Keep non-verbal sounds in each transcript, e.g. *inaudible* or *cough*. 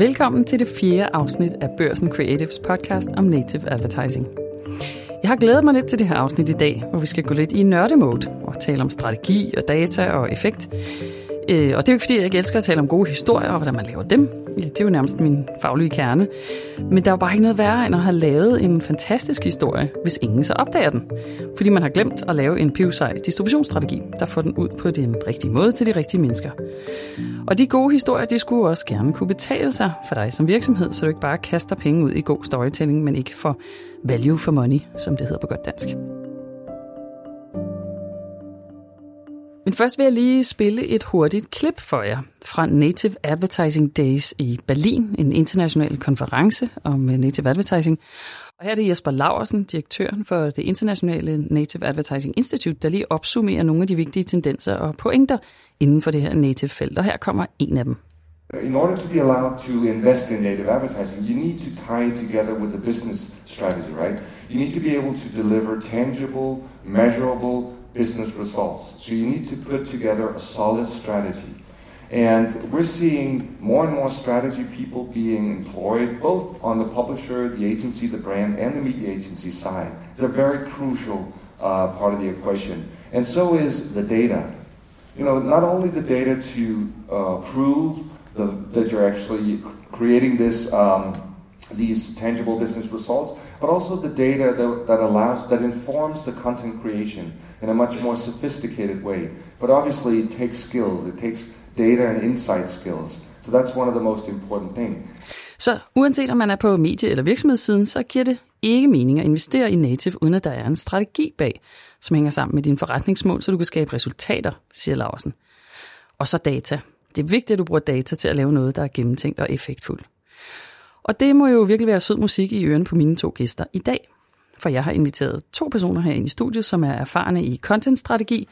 Velkommen til det fjerde afsnit af Børsen Creatives podcast om native advertising. Jeg har glædet mig lidt til det her afsnit i dag, hvor vi skal gå lidt i nørdemode og tale om strategi og data og effekt. Øh, og det er jo ikke fordi, jeg ikke elsker at tale om gode historier og hvordan man laver dem. Det er jo nærmest min faglige kerne. Men der er jo bare ikke noget værre end at have lavet en fantastisk historie, hvis ingen så opdager den. Fordi man har glemt at lave en pivsej distributionsstrategi, der får den ud på den rigtige måde til de rigtige mennesker. Og de gode historier, de skulle også gerne kunne betale sig for dig som virksomhed, så du ikke bare kaster penge ud i god storytelling, men ikke for value for money, som det hedder på godt dansk. Men først vil jeg lige spille et hurtigt klip for jer fra Native Advertising Days i Berlin, en international konference om øh, native advertising. Og her er det Jesper Laversen, direktøren for det internationale Native Advertising Institute, der lige opsummerer nogle af de vigtige tendenser og pointer inden for det her native felt. Og her kommer en af dem. In order to be allowed to invest in native advertising, you need to tie it together with the business strategy, right? You need to be able to deliver tangible, measurable business results. So you need to put together a solid strategy. And we're seeing more and more strategy people being employed, both on the publisher, the agency, the brand, and the media agency side. It's a very crucial uh, part of the equation. And so is the data. You know, not only the data to uh, prove the, that you're actually creating this um, these tangible business results, but also the data that, that allows, that informs the content creation in a much more sophisticated way. But obviously, it takes skills, it takes data and insight skills. So that's one of the most important things. Så uanset om man er på medie- eller virksomhedssiden, så giver det ikke mening at investere i native, uden at der er en strategi bag, som hænger sammen med dine forretningsmål, så du kan skabe resultater, siger Larsen. Og så data. Det er vigtigt, at du bruger data til at lave noget, der er gennemtænkt og effektfuldt. Og det må jo virkelig være sød musik i ørene på mine to gæster i dag. For jeg har inviteret to personer her i studiet, som er erfarne i contentstrategi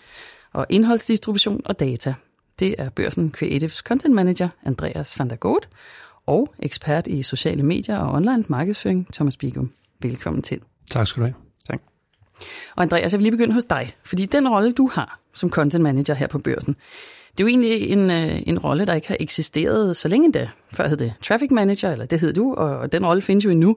og indholdsdistribution og data. Det er Børsen Creatives Content Manager Andreas van der Goot og ekspert i sociale medier og online markedsføring Thomas Bigum. Velkommen til. Tak skal du have. Tak. Og Andreas, jeg vil lige begynde hos dig, fordi den rolle, du har som content manager her på børsen, det er jo egentlig en, øh, en rolle, der ikke har eksisteret så længe da. Før hed det traffic manager, eller det hed du, og den rolle findes jo endnu.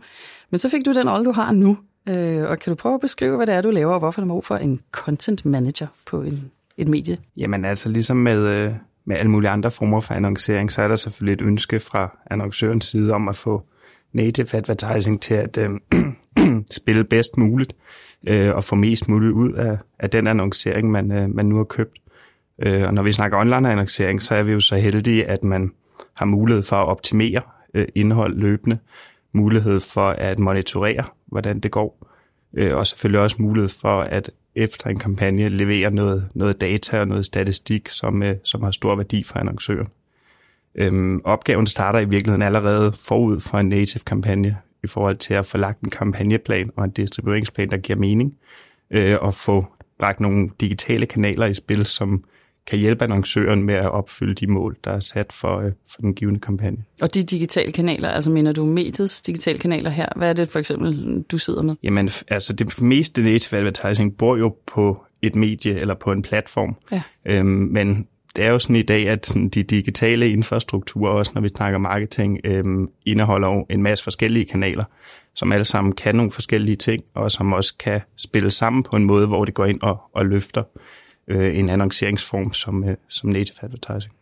Men så fik du den rolle, du har nu. Øh, og kan du prøve at beskrive, hvad det er, du laver, og hvorfor der er brug for en content manager på en, et medie? Jamen altså, ligesom med, øh, med alle mulige andre former for annoncering, så er der selvfølgelig et ønske fra annoncørens side om at få native advertising til at øh, *clears throat* spille bedst muligt øh, og få mest muligt ud af, af den annoncering, man, øh, man nu har købt. Øh, og når vi snakker online-annoncering, så er vi jo så heldige, at man har mulighed for at optimere øh, indhold løbende, mulighed for at monitorere, hvordan det går, øh, og selvfølgelig også mulighed for at efter en kampagne levere noget, noget data og noget statistik, som, øh, som har stor værdi for annoncøren. Øhm, opgaven starter i virkeligheden allerede forud for en native kampagne i forhold til at få lagt en kampagneplan og en distribueringsplan, der giver mening, øh, og få bragt nogle digitale kanaler i spil, som kan hjælpe annoncøren med at opfylde de mål, der er sat for, øh, for den givende kampagne. Og de digitale kanaler, altså mener du mediets digitale kanaler her? Hvad er det for eksempel, du sidder med? Jamen, altså det meste native advertising bor jo på et medie eller på en platform. Ja. Øhm, men det er jo sådan i dag, at de digitale infrastrukturer, også når vi snakker marketing, øhm, indeholder jo en masse forskellige kanaler, som alle sammen kan nogle forskellige ting, og som også kan spille sammen på en måde, hvor det går ind og, og løfter øh, en annonceringsform som, øh, som native advertising.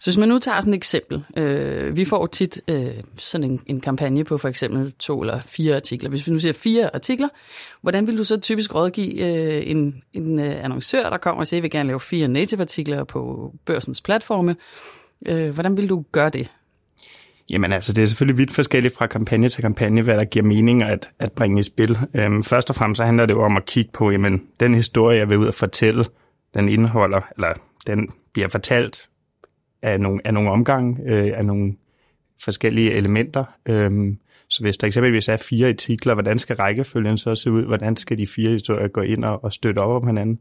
Så hvis man nu tager sådan et eksempel, øh, vi får tit øh, sådan en, en kampagne på for eksempel to eller fire artikler. Hvis vi nu siger fire artikler, hvordan vil du så typisk rådgive øh, en, en øh, annoncør, der kommer og siger, at vil gerne lave fire native artikler på børsens platforme. Øh, hvordan vil du gøre det? Jamen altså, det er selvfølgelig vidt forskelligt fra kampagne til kampagne, hvad der giver mening at, at bringe i spil. Øhm, først og fremmest så handler det jo om at kigge på, jamen, den historie, jeg vil ud og fortælle, den indeholder, eller den bliver fortalt af nogle, af nogle omgange, øh, af nogle forskellige elementer. Øhm, så hvis der eksempelvis er fire artikler, hvordan skal rækkefølgen så se ud? Hvordan skal de fire historier gå ind og, og støtte op om hinanden?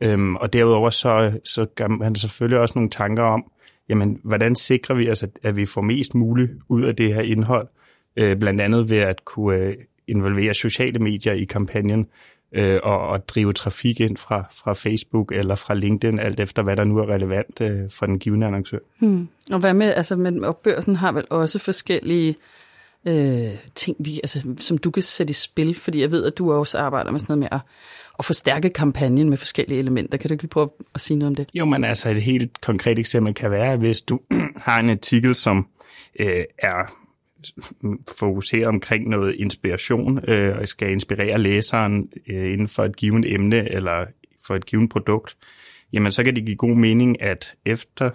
Øhm, og derudover så, så gør man selvfølgelig også nogle tanker om, jamen, hvordan sikrer vi os, at, at vi får mest muligt ud af det her indhold? Øh, blandt andet ved at kunne øh, involvere sociale medier i kampagnen, øh, og, og drive trafik ind fra, fra Facebook eller fra LinkedIn, alt efter hvad der nu er relevant øh, for den givende annoncør. Hmm. Og hvad med, altså, men, og børsen har vel også forskellige øh, ting, vi, altså, som du kan sætte i spil, fordi jeg ved, at du også arbejder med sådan noget med at, at forstærke kampagnen med forskellige elementer. Kan du ikke lige prøve at sige noget om det? Jo, men altså et helt konkret eksempel kan være, hvis du *clears throat* har en artikel, som øh, er fokuseret omkring noget inspiration øh, og skal inspirere læseren øh, inden for et givet emne eller for et givet produkt, jamen så kan det give god mening, at efter,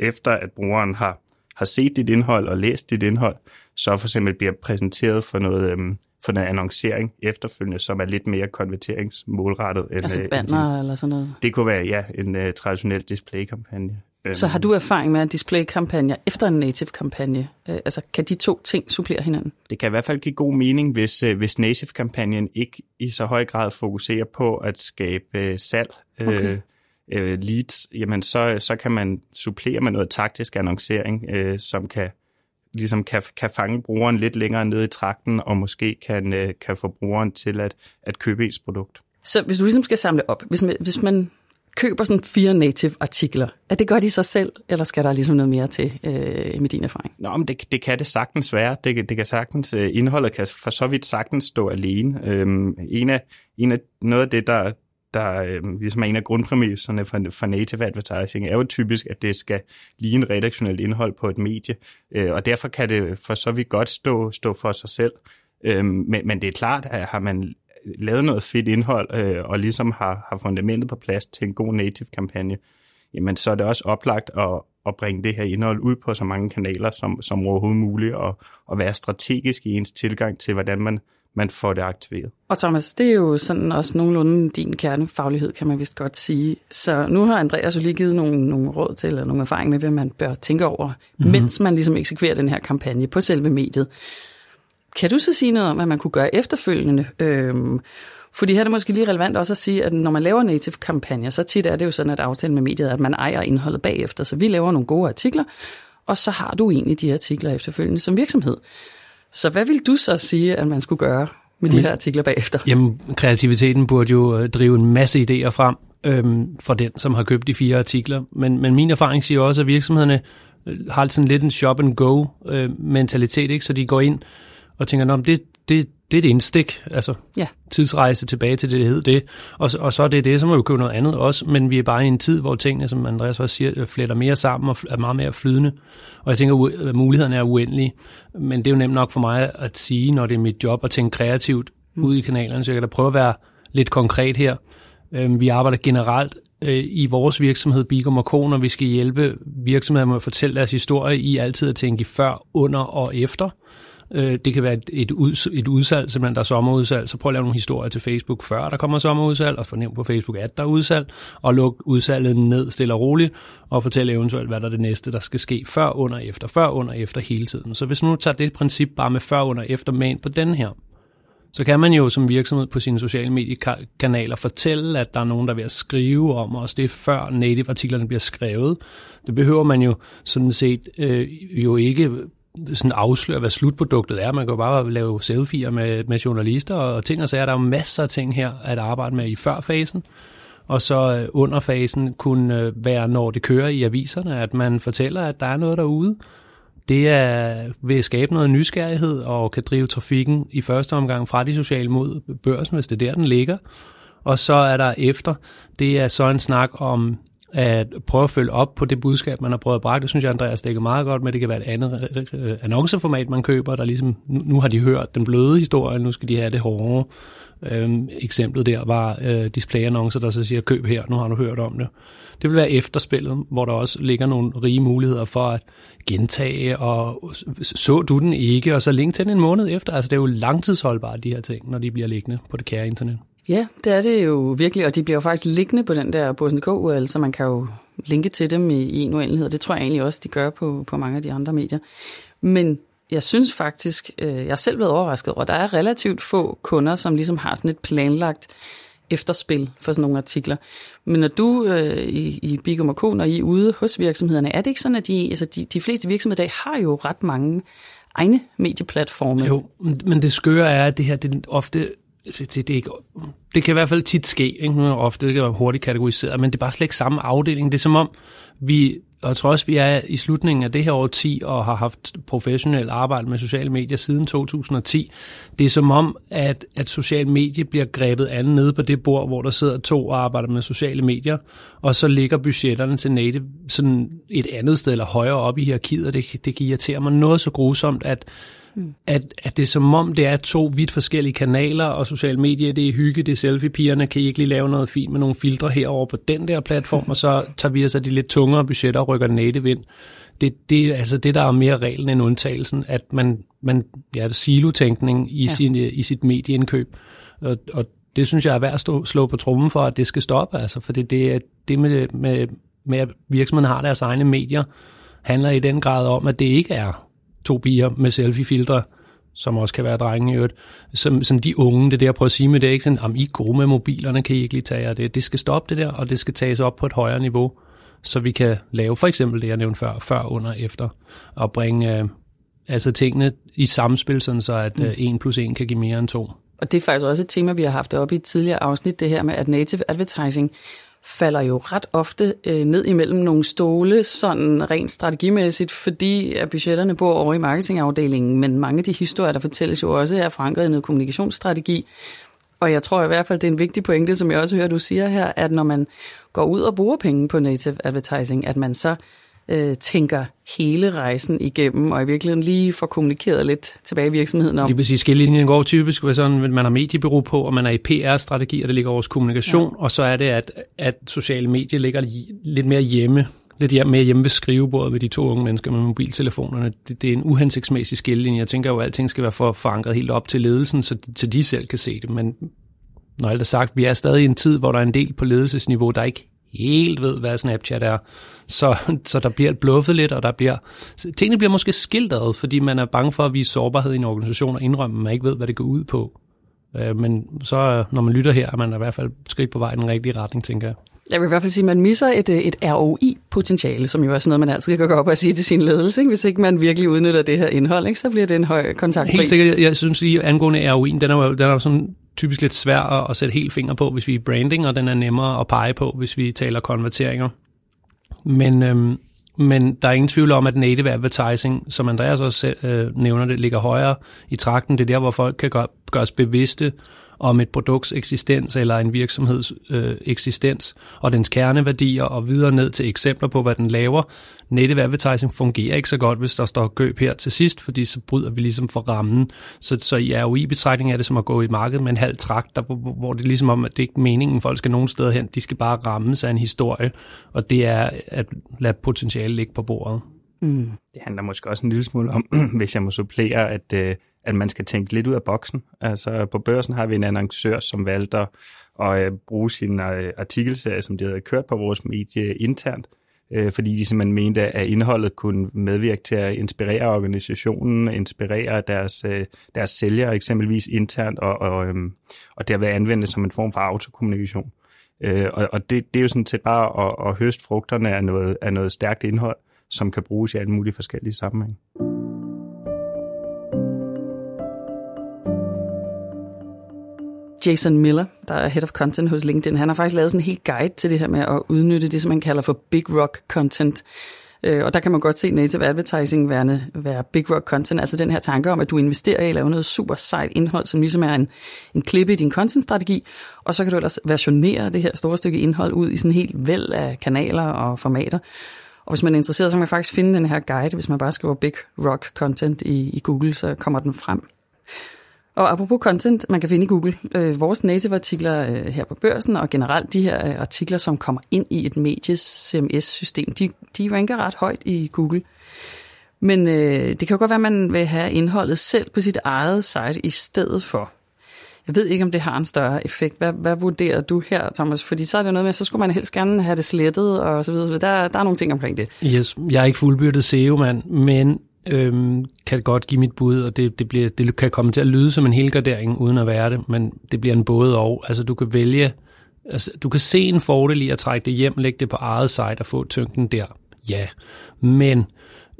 efter at brugeren har, har set dit indhold og læst dit indhold, så for eksempel bliver præsenteret for noget, øhm, for noget annoncering efterfølgende, som er lidt mere konverteringsmålrettet. End, altså øh, banner eller sådan noget? Det kunne være, ja, en uh, traditionel displaykampagne. Så har du erfaring med display-kampagne efter en native-kampagne? Øh, altså, kan de to ting supplere hinanden? Det kan i hvert fald give god mening, hvis, øh, hvis native-kampagnen ikke i så høj grad fokuserer på at skabe øh, salg, okay. øh, leads, jamen så, så kan man supplere med noget taktisk annoncering, øh, som kan ligesom kan, kan fange brugeren lidt længere ned i trakten, og måske kan, øh, kan få brugeren til at, at købe ens produkt. Så hvis du ligesom skal samle op, hvis man, hvis man køber sådan fire native artikler, er det godt i sig selv, eller skal der ligesom noget mere til øh, med din erfaring? Nå, men det, det kan det sagtens være. Det, det kan sagtens, øh, indholdet kan for så vidt sagtens stå alene. Øhm, en af, en af, noget af det, der, der øh, ligesom er en af grundpræmisserne for, for native advertising, er jo typisk, at det skal ligne redaktionelt indhold på et medie, øh, og derfor kan det for så vidt godt stå, stå for sig selv. Øhm, men, men det er klart, at har man lavet noget fedt indhold, øh, og ligesom har, har fundamentet på plads til en god native-kampagne, jamen så er det også oplagt at, at bringe det her indhold ud på så mange kanaler som, som overhovedet muligt, og, og være strategisk i ens tilgang til, hvordan man, man får det aktiveret. Og Thomas, det er jo sådan også nogenlunde din kernefaglighed, kan man vist godt sige. Så nu har Andreas jo lige givet nogle, nogle råd til, eller nogle erfaringer med, hvad man bør tænke over, mm-hmm. mens man ligesom eksekverer den her kampagne på selve mediet. Kan du så sige noget om, hvad man kunne gøre efterfølgende? Øhm, fordi her er det måske lige relevant også at sige, at når man laver native kampagner, så tit er det jo sådan, at aftale med mediet, at man ejer indholdet bagefter. Så vi laver nogle gode artikler, og så har du egentlig de artikler efterfølgende som virksomhed. Så hvad vil du så sige, at man skulle gøre med de her artikler bagefter? Jamen, kreativiteten burde jo øh, drive en masse idéer frem øhm, for den, som har købt de fire artikler. Men, men min erfaring siger også, at virksomhederne øh, har sådan lidt en shop-and-go-mentalitet, øh, ikke? så de går ind og tænker, at det, det, det er et indstik, altså ja. tidsrejse tilbage til det, det hed det, og, og så er det det, så må vi købe noget andet også, men vi er bare i en tid, hvor tingene, som Andreas også siger, fletter mere sammen og er meget mere flydende, og jeg tænker, at mulighederne er uendelige, men det er jo nemt nok for mig at sige, når det er mit job at tænke kreativt mm. ud i kanalerne, så jeg kan da prøve at være lidt konkret her. Øhm, vi arbejder generelt øh, i vores virksomhed Bigum og Co, når vi skal hjælpe virksomheder med at fortælle deres historie, i altid at tænke i før, under og efter. Øh, det kan være et, et, ud, et udsalg, simpelthen der er sommerudsalg, så prøv at lave nogle historier til Facebook, før der kommer sommerudsalg, og fornem på Facebook, at der er udsalg, og luk udsalget ned stille og roligt, og fortæl eventuelt, hvad der er det næste, der skal ske før, under, efter, før, under, efter hele tiden. Så hvis nu tager det princip bare med før, under, efter med på den her, så kan man jo som virksomhed på sine sociale mediekanaler fortælle, at der er nogen, der er ved at skrive om os. Det er før native-artiklerne bliver skrevet. Det behøver man jo sådan set øh, jo ikke sådan afsløre, hvad slutproduktet er. Man kan jo bare lave selfies med, med journalister og ting og sager. Der er jo masser af ting her at arbejde med i førfasen. Og så øh, under fasen kunne øh, være, når det kører i aviserne, at man fortæller, at der er noget derude. Det er ved at skabe noget nysgerrighed og kan drive trafikken i første omgang fra de sociale mod børsen, hvis det er der, den ligger. Og så er der efter, det er så en snak om at prøve at følge op på det budskab, man har prøvet at bragt. Det synes jeg, Andreas dækker meget godt med. Det kan være et andet øh, øh, øh, annonceformat, man køber, der ligesom, nu, har de hørt den bløde historie, nu skal de have det hårde. Øhm, eksemplet der var øh, displayannoncer, der så siger, køb her, nu har du hørt om det. Det vil være efterspillet, hvor der også ligger nogle rige muligheder for at gentage, og så du den ikke, og så link til den en måned efter. Altså det er jo langtidsholdbart, de her ting, når de bliver liggende på det kære internet. Ja, det er det jo virkelig, og de bliver jo faktisk liggende på den der Borsen URL, så man kan jo linke til dem i, i en uendelighed. Det tror jeg egentlig også, de gør på, på mange af de andre medier. Men jeg synes faktisk, øh, jeg er selv blevet overrasket over, at der er relativt få kunder, som ligesom har sådan et planlagt efterspil for sådan nogle artikler. Men når du øh, i, i Bigum og når I er ude hos virksomhederne, er det ikke sådan, at de, altså de, de fleste virksomheder i dag har jo ret mange egne medieplatforme? Jo, men det skøre er, at det her det ofte Altså, det, det, det, det kan i hvert fald tit ske, ikke? Nu er ofte det kan være hurtigt kategoriseret, men det er bare slet ikke samme afdeling. Det er som om, vi, og jeg tror også, vi er i slutningen af det her år 10 og har haft professionelt arbejde med sociale medier siden 2010. Det er som om, at, at sociale medier bliver grebet an nede på det bord, hvor der sidder to og arbejder med sociale medier, og så ligger budgetterne til native sådan et andet sted eller højere op i hierarkiet, og det, det kan irritere mig noget så grusomt, at Mm. At, at det er som om, det er to vidt forskellige kanaler, og sociale medier, det er hygge, det er selfie-pigerne, kan I ikke lige lave noget fint med nogle filtre herover på den der platform, og så tager vi os af de lidt tungere budgetter og rykker native ind. Det, det er altså det, der er mere reglen end undtagelsen, at man, man ja, det silotænkning i, ja. sin, i sit medieindkøb. Og, og det synes jeg er værd at stå, slå på trummen for, at det skal stoppe, altså, for det, det, det med, med, med, at virksomheden har deres egne medier, handler i den grad om, at det ikke er to piger med selfie-filtre, som også kan være drenge i øvrigt, som, som de unge, det der at prøve at sige med det, ikke sådan, om I er gode med mobilerne, kan I ikke lige tage jer det. Det skal stoppe det der, og det skal tages op på et højere niveau, så vi kan lave for eksempel det, jeg nævnte før, før, under, efter, og bringe øh, altså tingene i samspil, sådan så at øh, 1 plus 1 kan give mere end 2. Og det er faktisk også et tema, vi har haft op i et tidligere afsnit, det her med, at native advertising falder jo ret ofte øh, ned imellem nogle stole, sådan rent strategimæssigt, fordi at budgetterne bor over i marketingafdelingen, men mange af de historier, der fortælles jo også, er forankret i noget kommunikationsstrategi. Og jeg tror i hvert fald, det er en vigtig pointe, som jeg også hører, du siger her, at når man går ud og bruger penge på native advertising, at man så øh, tænker hele rejsen igennem, og i virkeligheden lige får kommunikeret lidt tilbage i virksomheden om. Det vil sige, skillelinjen går typisk ved sådan, at man har mediebureau på, og man er i PR-strategi, og det ligger vores kommunikation, ja. og så er det, at, at sociale medier ligger lidt mere hjemme lidt mere hjemme ved skrivebordet med de to unge mennesker med mobiltelefonerne. Det, det er en uhensigtsmæssig skillelinje. Jeg tænker jo, at alting skal være for forankret helt op til ledelsen, så, så de selv kan se det. Men når alt er sagt, vi er stadig i en tid, hvor der er en del på ledelsesniveau, der ikke helt ved, hvad Snapchat er. Så, så der bliver bluffet lidt, og der bliver... Tingene bliver måske skildret, fordi man er bange for at vise sårbarhed i en organisation og indrømme, at man ikke ved, hvad det går ud på. Øh, men så, når man lytter her, er man i hvert fald skridt på vej i den rigtige retning, tænker jeg. Jeg vil i hvert fald sige, at man misser et, øh, et ROI-potentiale, som jo er sådan noget, man altid kan gå op og sige til sin ledelse. Ikke? Hvis ikke man virkelig udnytter det her indhold, ikke? så bliver det en høj kontaktpris. Helt sikkert. Jeg synes lige, angående ROI'en, den er jo, den er jo sådan typisk lidt svær at sætte helt finger på, hvis vi er branding, og den er nemmere at pege på, hvis vi taler konverteringer. Men, øhm, men der er ingen tvivl om, at native advertising, som Andreas også øh, nævner det, ligger højere i trakten. Det er der, hvor folk kan gøre, gøres bevidste om et produkts eksistens eller en virksomheds øh, eksistens og dens kerneværdier og videre ned til eksempler på, hvad den laver. Native advertising fungerer ikke så godt, hvis der står gøb her til sidst, fordi så bryder vi ligesom for rammen. Så, så i ROI-betragtning er det som at gå i markedet med en halv trakt, der, hvor det er ligesom om, at det ikke er meningen, folk skal nogen steder hen. De skal bare rammes af en historie, og det er at lade potentiale ligge på bordet. Mm. Det handler måske også en lille smule om, *clears throat* hvis jeg må supplere, at øh, at man skal tænke lidt ud af boksen. Altså på børsen har vi en annoncør, som valgte at øh, bruge sin øh, artikelserie, som de havde kørt på vores medie internt, øh, fordi de simpelthen mente, at indholdet kunne medvirke til at inspirere organisationen, inspirere deres, øh, deres sælgere eksempelvis internt, og, og, øh, og derved anvende som en form for autokommunikation. Øh, og, og det, det er jo sådan set bare at, at høste frugterne af noget, af noget stærkt indhold, som kan bruges i alle mulige forskellige sammenhænge. Jason Miller, der er Head of Content hos LinkedIn, han har faktisk lavet sådan en helt guide til det her med at udnytte det, som man kalder for Big Rock Content. Øh, og der kan man godt se native advertising værende, være big rock content, altså den her tanke om, at du investerer i at lave noget super sejt indhold, som ligesom er en, en klippe i din content-strategi, og så kan du ellers versionere det her store stykke indhold ud i sådan en helt væld af kanaler og formater. Og hvis man er interesseret, så kan man faktisk finde den her guide, hvis man bare skriver Big Rock Content i, i Google, så kommer den frem. Og apropos content, man kan finde i Google øh, vores native-artikler øh, her på børsen, og generelt de her øh, artikler, som kommer ind i et medies CMS-system, de, de ranker ret højt i Google. Men øh, det kan jo godt være, at man vil have indholdet selv på sit eget site i stedet for. Jeg ved ikke, om det har en større effekt. Hvad, hvad vurderer du her, Thomas? Fordi så er det noget med, så skulle man helst gerne have det slettet, og så videre. Så videre. Der, der er nogle ting omkring det. Yes, jeg er ikke fuldbyrdet SEO-mand, men øhm, kan godt give mit bud, og det, det, bliver, det kan komme til at lyde som en helgardering, uden at være det, men det bliver en både og. Altså du kan vælge, altså, du kan se en fordel i at trække det hjem, lægge det på eget site og få tyngden der. Ja, men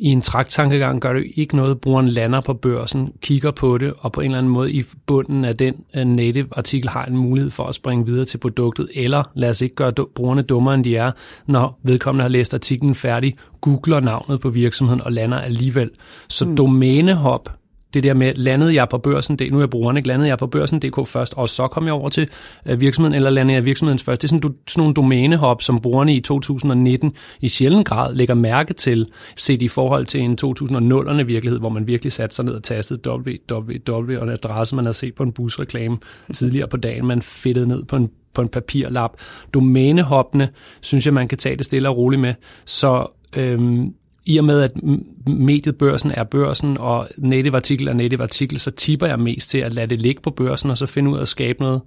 i en trakttankegang gør det ikke noget, brugeren lander på børsen, kigger på det, og på en eller anden måde i bunden af den uh, native artikel har en mulighed for at springe videre til produktet, eller lad os ikke gøre brugerne dummere, end de er, når vedkommende har læst artiklen færdig, googler navnet på virksomheden og lander alligevel. Så mm. domænehop det der med, landede jeg på børsen, det, nu er jeg brugeren, ikke? landede jeg på børsen.dk først, og så kom jeg over til øh, virksomheden, eller landede jeg virksomhedens først. Det er sådan, du, sådan nogle domænehop, som brugerne i 2019 i sjælden grad lægger mærke til, set i forhold til en 2000'erne virkelighed, hvor man virkelig satte sig ned og tastede www og en adresse, man har set på en busreklame tidligere på dagen, man fedtede ned på en på en papirlap. Domænehoppene, synes jeg, man kan tage det stille og roligt med. Så øhm, i og med, at mediet børsen er børsen, og native artikel er native artikel, så tipper jeg mest til at lade det ligge på børsen, og så finde ud af at skabe noget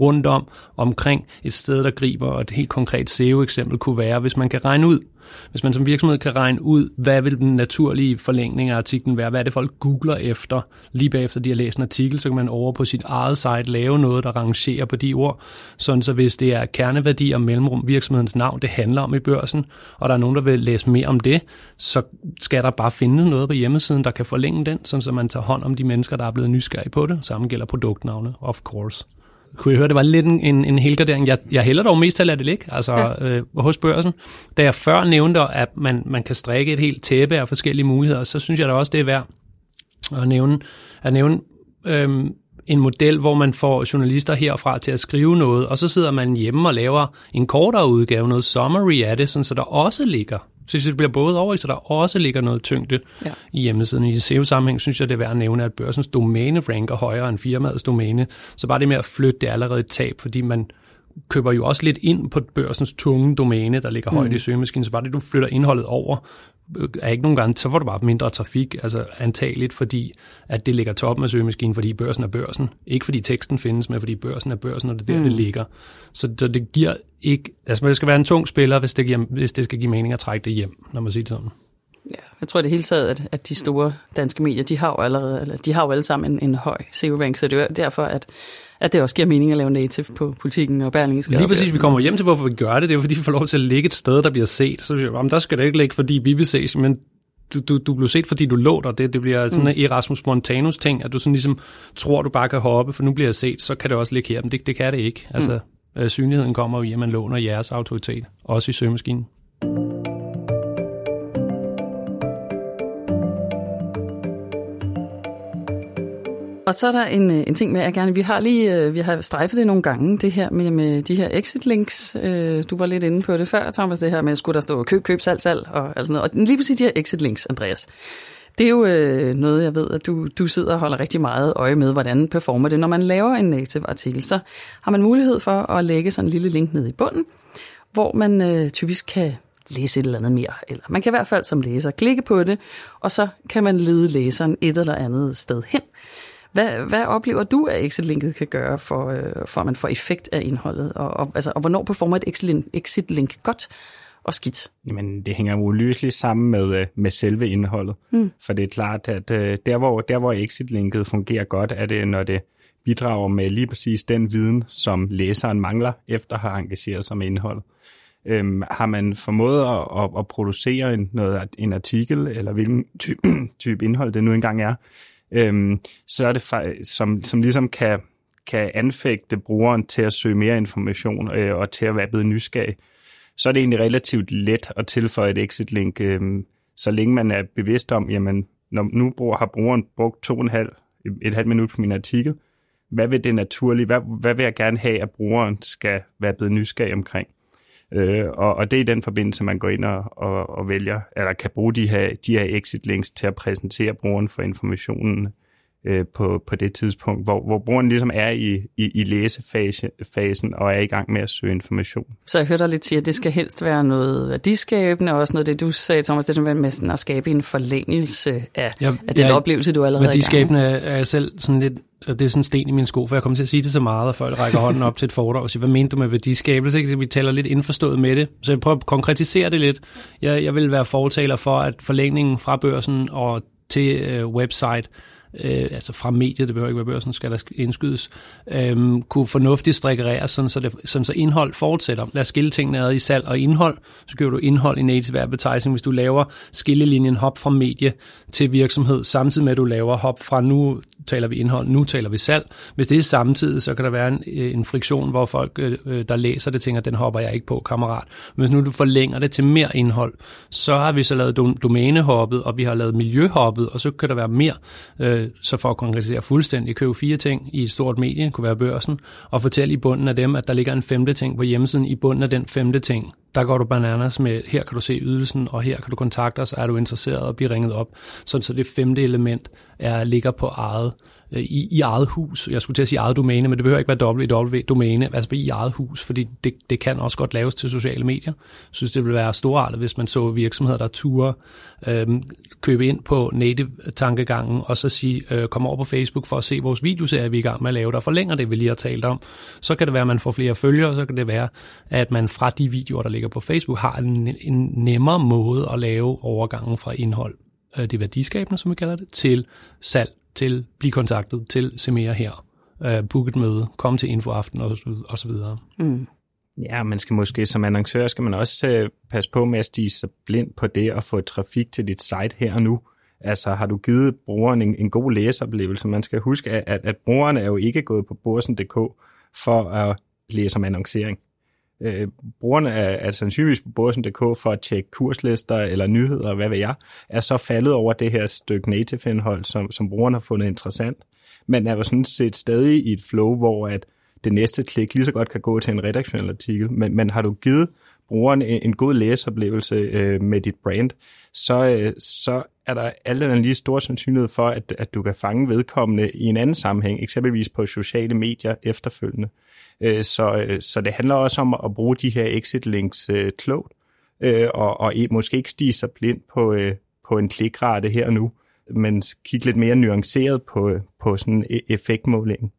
rundt om, omkring et sted, der griber, og et helt konkret SEO-eksempel kunne være, hvis man kan regne ud, hvis man som virksomhed kan regne ud, hvad vil den naturlige forlængning af artiklen være, hvad er det folk googler efter, lige bagefter de har læst en artikel, så kan man over på sit eget site lave noget, der rangerer på de ord, sådan så hvis det er kerneværdi og mellemrum virksomhedens navn, det handler om i børsen, og der er nogen, der vil læse mere om det, så skal der bare finde noget på hjemmesiden, der kan forlænge den, sådan så man tager hånd om de mennesker, der er blevet nysgerrige på det. Samme gælder produktnavne, of course kunne jeg høre, det var lidt en, en, helgardering. Jeg, jeg hælder dog mest til at lade det ligge, altså ja. øh, hos børsen. Da jeg før nævnte, at man, man kan strikke et helt tæppe af forskellige muligheder, så synes jeg da også, det er værd at nævne, at nævne øhm, en model, hvor man får journalister herfra til at skrive noget, og så sidder man hjemme og laver en kortere udgave, noget summary af det, sådan, så der også ligger så det bliver både over, så der også ligger noget tyngde ja. i hjemmesiden. I SEO-sammenhæng synes jeg, det er værd at nævne, at børsens domæne ranker højere end firmaets domæne. Så bare det med at flytte, det er allerede et tab, fordi man køber jo også lidt ind på børsens tunge domæne, der ligger højt mm. i søgemaskinen. Så bare det, du flytter indholdet over, er ikke nogen gange, så får du bare mindre trafik, altså antageligt, fordi at det ligger toppen af søgemaskinen, fordi børsen er børsen. Ikke fordi teksten findes, men fordi børsen er børsen, og det er der, mm. det ligger. Så, så det giver ikke, altså det skal være en tung spiller, hvis det, giver, hvis det skal give mening at trække det hjem, når man siger det sådan. Ja, jeg tror det hele taget, at, at de store danske medier, de har jo allerede, eller de har jo alle sammen en, en høj SEO-rank, så det er derfor, at at det også giver mening at lave native på politikken og Berlingske. Lige præcis, vi kommer hjem til, hvorfor vi gør det. Det er jo fordi, vi får lov til at ligge et sted, der bliver set. Så jamen, der skal det ikke ligge, fordi vi vil ses, men du, du, du bliver set, fordi du låter det. Det bliver sådan mm. en Erasmus Montanus ting, at du sådan ligesom tror, du bare kan hoppe, for nu bliver jeg set, så kan det også ligge her. Men det, det kan det ikke. Altså, mm. øh, synligheden kommer jo i, at man låner jeres autoritet, også i søgemaskinen. Og så er der en, øh, en ting med, jeg gerne, vi har lige, øh, vi har strejfet det nogle gange, det her med, med de her exit links. Øh, du var lidt inde på det før, Thomas, det her med, skulle der stå køb, køb, salg, salg og alt sådan noget. Og lige præcis de her exit links, Andreas. Det er jo øh, noget, jeg ved, at du, du sidder og holder rigtig meget øje med, hvordan performer det. Når man laver en native artikel, så har man mulighed for at lægge sådan en lille link ned i bunden, hvor man øh, typisk kan læse et eller andet mere. Eller man kan i hvert fald som læser klikke på det, og så kan man lede læseren et eller andet sted hen. Hvad, hvad oplever du, at exit-linket kan gøre, for, øh, for at man får effekt af indholdet? Og, og, altså, og hvornår performer et exit-link godt og skidt? Jamen, det hænger jo uløseligt sammen med, øh, med selve indholdet. Mm. For det er klart, at øh, der, hvor, der, hvor exit-linket fungerer godt, er det, når det bidrager med lige præcis den viden, som læseren mangler, efter at have engageret sig med indholdet. Øhm, har man formået at, at, at producere en, noget, en artikel, eller hvilken type, *clears throat* type indhold det nu engang er, øhm, så er det som, som ligesom kan, kan anfægte brugeren til at søge mere information øh, og til at være blevet nysgerrig, så er det egentlig relativt let at tilføje et exit-link, øh, så længe man er bevidst om, jamen, når nu bruger, har brugeren brugt to og en halv, et halvt minut på min artikel, hvad vil det naturligt, hvad, hvad vil jeg gerne have, at brugeren skal være blevet nysgerrig omkring? Øh, og, og det er i den forbindelse, man går ind og, og, og vælger, eller kan bruge de her, de her exit links til at præsentere brugeren for informationen øh, på, på det tidspunkt, hvor, hvor brugeren ligesom er i, i, i læsefasen og er i gang med at søge information. Så jeg hørte dig lidt sige, at det skal helst være noget værdiskabende, og også noget det, du sagde, Thomas, det er med sådan at skabe en forlængelse af, ja, af den ja, oplevelse, du allerede Værdiskabende er jeg selv sådan lidt og det er sådan en sten i min sko, for jeg kommer til at sige det så meget, at folk rækker hånden op til et foredrag og siger, hvad mente du med værdiskabelse? Ikke? Vi taler lidt indforstået med det. Så jeg prøver at konkretisere det lidt. Jeg, jeg vil være fortaler for, at forlængningen fra børsen og til øh, website øh, altså fra mediet, det behøver ikke være børsen, skal der indskydes, øh, kunne fornuftigt strikkereres, sådan så, det, sådan så indhold fortsætter. Lad os skille tingene ad i salg og indhold, så gør du indhold i native advertising, hvis du laver skillelinjen hop fra medie til virksomhed, samtidig med at du laver hop fra nu taler vi indhold, nu taler vi salg. Hvis det er samtidig, så kan der være en, øh, en friktion, hvor folk, øh, øh, der læser det, tænker, den hopper jeg ikke på, kammerat. Men hvis nu du forlænger det til mere indhold, så har vi så lavet domænehoppet, og vi har lavet miljøhoppet, og så kan der være mere. Så for at konkretisere fuldstændig, købe fire ting i et stort medie, kunne være børsen, og fortælle i bunden af dem, at der ligger en femte ting på hjemmesiden. I bunden af den femte ting, der går du bananas med, her kan du se ydelsen, og her kan du kontakte os, er du interesseret og blive ringet op. Sådan så det femte element er, ligger på eget Øh, i, i eget hus. Jeg skulle til at sige eget domæne, men det behøver ikke være www-domæne, altså i eget hus, fordi det, det kan også godt laves til sociale medier. Jeg synes, det ville være storartet, hvis man så virksomheder, der turer øhm, købe ind på native-tankegangen, og så sige, øh, kom over på Facebook for at se vores videoserie, vi er i gang med at lave, der forlænger det, vi lige har talt om. Så kan det være, at man får flere følgere, og så kan det være, at man fra de videoer, der ligger på Facebook, har en, en nemmere måde at lave overgangen fra indhold det værdiskabende, som vi kalder det, til salg til blive kontaktet, til se mere her, uh, book et møde, komme til infoaften og, og så videre. Mm. Ja, man skal måske som annoncør, skal man også uh, passe på med at stige sig blind på det og få trafik til dit site her og nu. Altså har du givet brugeren en, en god læseoplevelse? Man skal huske, at, at, at brugeren er jo ikke gået på borsen.dk for at læse om annoncering. Øh, brugerne af, af sandsynligvis på borsen.dk for at tjekke kurslister eller nyheder, hvad ved jeg, er så faldet over det her stykke native-indhold, som, som brugerne har fundet interessant. Men er jo sådan set stadig i et flow, hvor at det næste klik lige så godt kan gå til en redaktionel artikel. Men, men har du givet brugeren en, god læseoplevelse øh, med dit brand, så, øh, så er der alt andet lige stor sandsynlighed for, at, at du kan fange vedkommende i en anden sammenhæng, eksempelvis på sociale medier efterfølgende. Øh, så, øh, så det handler også om at bruge de her exit links øh, klogt, øh, og, og e, måske ikke stige sig blind på, øh, på en klikrate her og nu, men kigge lidt mere nuanceret på, øh, på sådan e- effektmålingen. effektmåling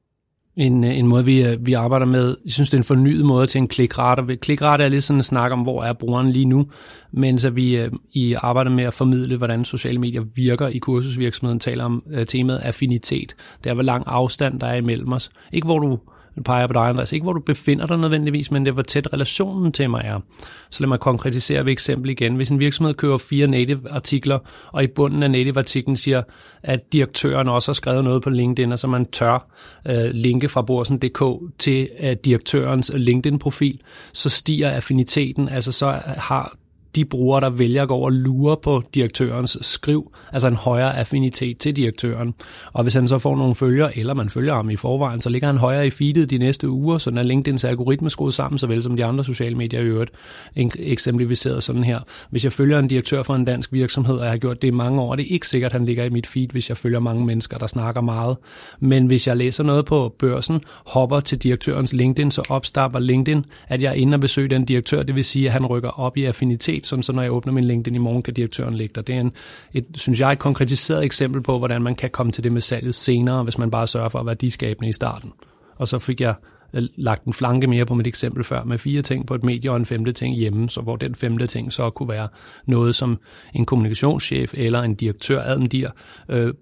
en, øh, en måde, vi, øh, vi arbejder med. Jeg synes, det er en fornyet måde til en klikrate. Klikrate er lidt sådan en snak om, hvor er brugeren lige nu, mens at vi øh, i arbejder med at formidle, hvordan sociale medier virker i kursusvirksomheden, taler om temaet affinitet. Det er, hvor lang afstand der er imellem os. Ikke hvor du peger på dig, Andreas. Ikke hvor du befinder dig nødvendigvis, men det hvor tæt relationen til mig er. Så lad mig konkretisere ved eksempel igen. Hvis en virksomhed køber fire native-artikler, og i bunden af native-artiklen siger, at direktøren også har skrevet noget på LinkedIn, og så man tør øh, linke fra borsen.dk til øh, direktørens LinkedIn-profil, så stiger affiniteten. Altså så har de brugere, der vælger at gå over og lure på direktørens skriv, altså en højere affinitet til direktøren. Og hvis han så får nogle følgere, eller man følger ham i forvejen, så ligger han højere i feedet de næste uger, så er LinkedIn's algoritme skruet sammen, såvel som de andre sociale medier i øvrigt, eksemplificeret sådan her. Hvis jeg følger en direktør for en dansk virksomhed, og jeg har gjort det i mange år, det er ikke sikkert, at han ligger i mit feed, hvis jeg følger mange mennesker, der snakker meget. Men hvis jeg læser noget på børsen, hopper til direktørens LinkedIn, så opstapper LinkedIn, at jeg er inde og besøge den direktør, det vil sige, at han rykker op i affinitet som sådan så når jeg åbner min LinkedIn i morgen, kan direktøren ligge der. Det er en, et, synes jeg, et konkretiseret eksempel på, hvordan man kan komme til det med salget senere, hvis man bare sørger for at være diskabende i starten. Og så fik jeg øh, lagt en flanke mere på mit eksempel før, med fire ting på et medie og en femte ting hjemme, så hvor den femte ting så kunne være noget, som en kommunikationschef eller en direktør admdir, øh,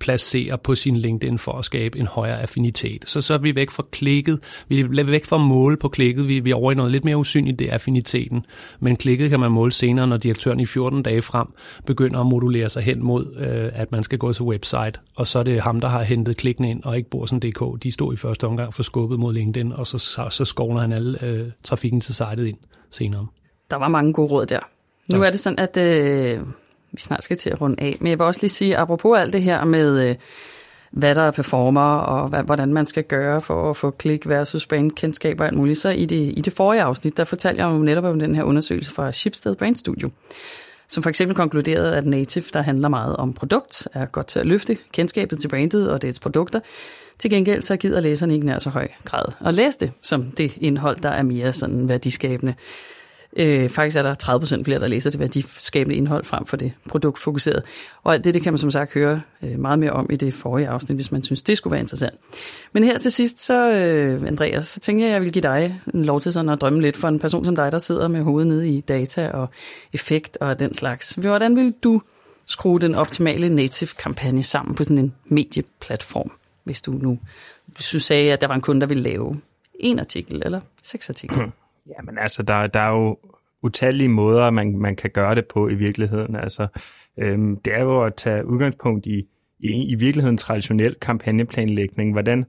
placere på sin LinkedIn for at skabe en højere affinitet. Så så er vi væk fra klikket, vi er væk fra måle på klikket, vi, vi er over i noget lidt mere usynligt, det er affiniteten. Men klikket kan man måle senere, når direktøren i 14 dage frem begynder at modulere sig hen mod, øh, at man skal gå til website, og så er det ham, der har hentet klikken ind, og ikke Borsen.dk. De stod i første omgang for skubbet mod LinkedIn, og så, så, så skovler han alle øh, trafikken til sitet ind senere. Der var mange gode råd der. Nu ja. er det sådan, at øh, vi snart skal til at runde af. Men jeg vil også lige sige, apropos alt det her med, øh, hvad der er performer, og hvad, hvordan man skal gøre for at få klik versus brandkendskab og alt muligt, så i det, i det forrige afsnit, der fortalte jeg jo netop om den her undersøgelse fra Shipstead Brand Studio, som for eksempel konkluderede, at native, der handler meget om produkt, er godt til at løfte kendskabet til brandet og dets produkter. Til gengæld så gider læserne ikke nær så høj grad at læse det, som det indhold, der er mere sådan værdiskabende. Øh, faktisk er der 30% flere, der læser det værdiskabende indhold frem for det produktfokuserede. Og alt det, det kan man som sagt høre øh, meget mere om i det forrige afsnit, hvis man synes, det skulle være interessant. Men her til sidst, så øh, Andreas, så tænker jeg, at jeg vil give dig en lov til sådan at drømme lidt for en person som dig, der sidder med hovedet nede i data og effekt og den slags. Hvordan vil du skrue den optimale native-kampagne sammen på sådan en medieplatform, hvis du nu hvis du sagde, at der var en kunde, der ville lave en artikel eller seks artikler? *clears throat* Ja, men altså, der, der er jo utallige måder, man, man kan gøre det på i virkeligheden. Altså, øhm, det er jo at tage udgangspunkt i, i, i virkeligheden traditionel kampagneplanlægning. Hvordan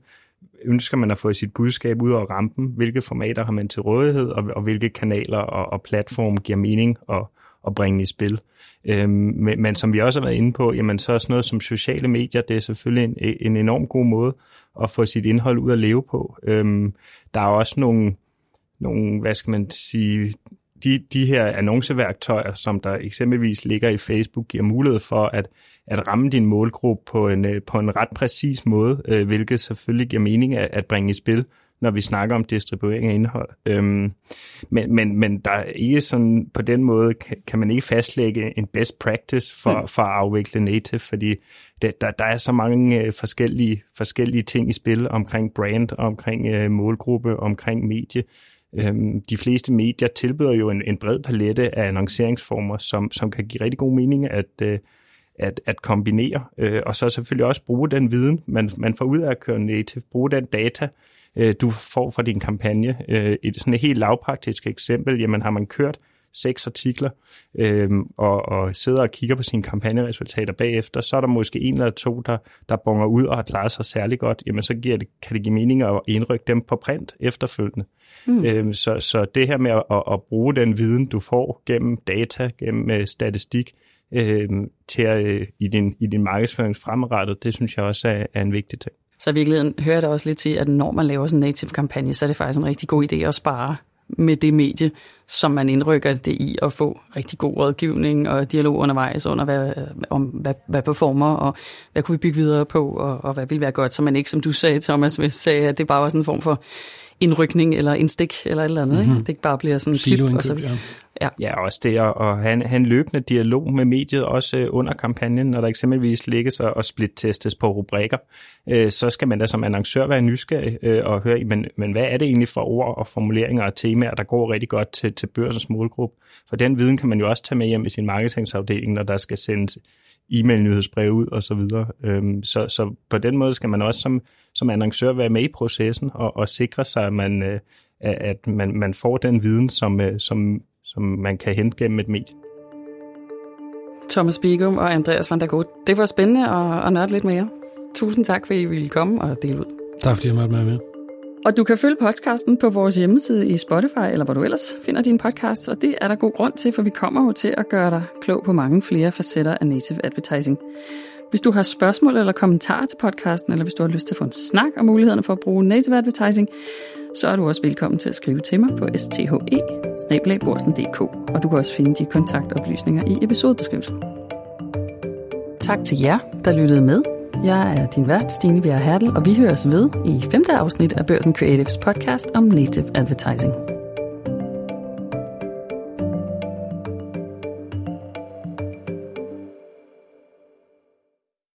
ønsker man at få sit budskab ud over rampen? Hvilke formater har man til rådighed, og, og hvilke kanaler og, og platform giver mening at, at bringe i spil? Øhm, men, men som vi også har været inde på, jamen så er sådan noget som sociale medier, det er selvfølgelig en, en enorm god måde at få sit indhold ud at leve på. Øhm, der er også nogle, nogle, hvad skal man sige, de, de her annonceværktøjer, som der eksempelvis ligger i Facebook, giver mulighed for at, at ramme din målgruppe på en, øh, på en ret præcis måde, øh, hvilket selvfølgelig giver mening at, at bringe i spil, når vi snakker om distribuering af indhold. Øhm, men, men, men der er ikke sådan, på den måde kan, kan man ikke fastlægge en best practice for, mm. for at afvikle native, fordi det, der, der er så mange øh, forskellige, forskellige ting i spil omkring brand, omkring øh, målgruppe, omkring medie, Øhm, de fleste medier tilbyder jo en, en bred palette af annonceringsformer, som, som kan give rigtig god mening at, øh, at, at kombinere, øh, og så selvfølgelig også bruge den viden, man, man får ud af at køre native, bruge den data, øh, du får fra din kampagne. Øh, et sådan et helt lavpraktisk eksempel, jamen har man kørt seks artikler, øh, og, og sidder og kigger på sine kampagneresultater bagefter, så er der måske en eller to, der, der bonger ud og har klaret sig særlig godt, jamen så giver det, kan det give mening at indrykke dem på print efterfølgende. Mm. Øh, så, så det her med at, at bruge den viden, du får gennem data, gennem uh, statistik, øh, til at, uh, i, din, i din markedsføring fremadrettet, det synes jeg også er, er en vigtig ting. Så i virkeligheden hører det også lidt til, at når man laver sådan en native kampagne, så er det faktisk en rigtig god idé at spare med det medie, som man indrykker det i, at få rigtig god rådgivning og dialog undervejs under, hvad, om hvad, hvad performer, og hvad kunne vi bygge videre på, og, og hvad vil være godt, så man ikke, som du sagde, Thomas, sagde, at det bare var sådan en form for indrykning eller indstik eller et eller andet. Mm-hmm. Ikke? Det ikke bare bliver sådan klip, og så, ja. Ja. ja, også det at, at have, en, have en løbende dialog med mediet, også øh, under kampagnen, når der eksempelvis ligges og, og split-testes på rubrikker, øh, så skal man da som annoncør være nysgerrig øh, og høre, men, men hvad er det egentlig for ord og formuleringer og temaer, der går rigtig godt til, til børsens målgruppe? For den viden kan man jo også tage med hjem i sin marketingsafdeling, når der skal sendes e-mail-nyhedsbrev ud og så videre. Øhm, så, så på den måde skal man også som, som annoncør være med i processen og, og sikre sig, at man, øh, at man, man får den viden, som, øh, som, som man kan hente gennem et medie. Thomas Bigum og Andreas van der Godt. Det var spændende at, at nørde lidt mere. Tusind tak, fordi I ville komme og dele ud. Tak, fordi jeg måtte være med. Og du kan følge podcasten på vores hjemmeside i Spotify, eller hvor du ellers finder din podcast, og det er der god grund til, for vi kommer jo til at gøre dig klog på mange flere facetter af native advertising. Hvis du har spørgsmål eller kommentarer til podcasten, eller hvis du har lyst til at få en snak om mulighederne for at bruge native advertising, så er du også velkommen til at skrive til mig på sthe og du kan også finde de kontaktoplysninger i episodebeskrivelsen. Tak til jer, der lyttede med. Jeg er din vært, Stine Bjerre Hertel, og vi høres ved i femte afsnit af Børsen Creatives podcast om native advertising.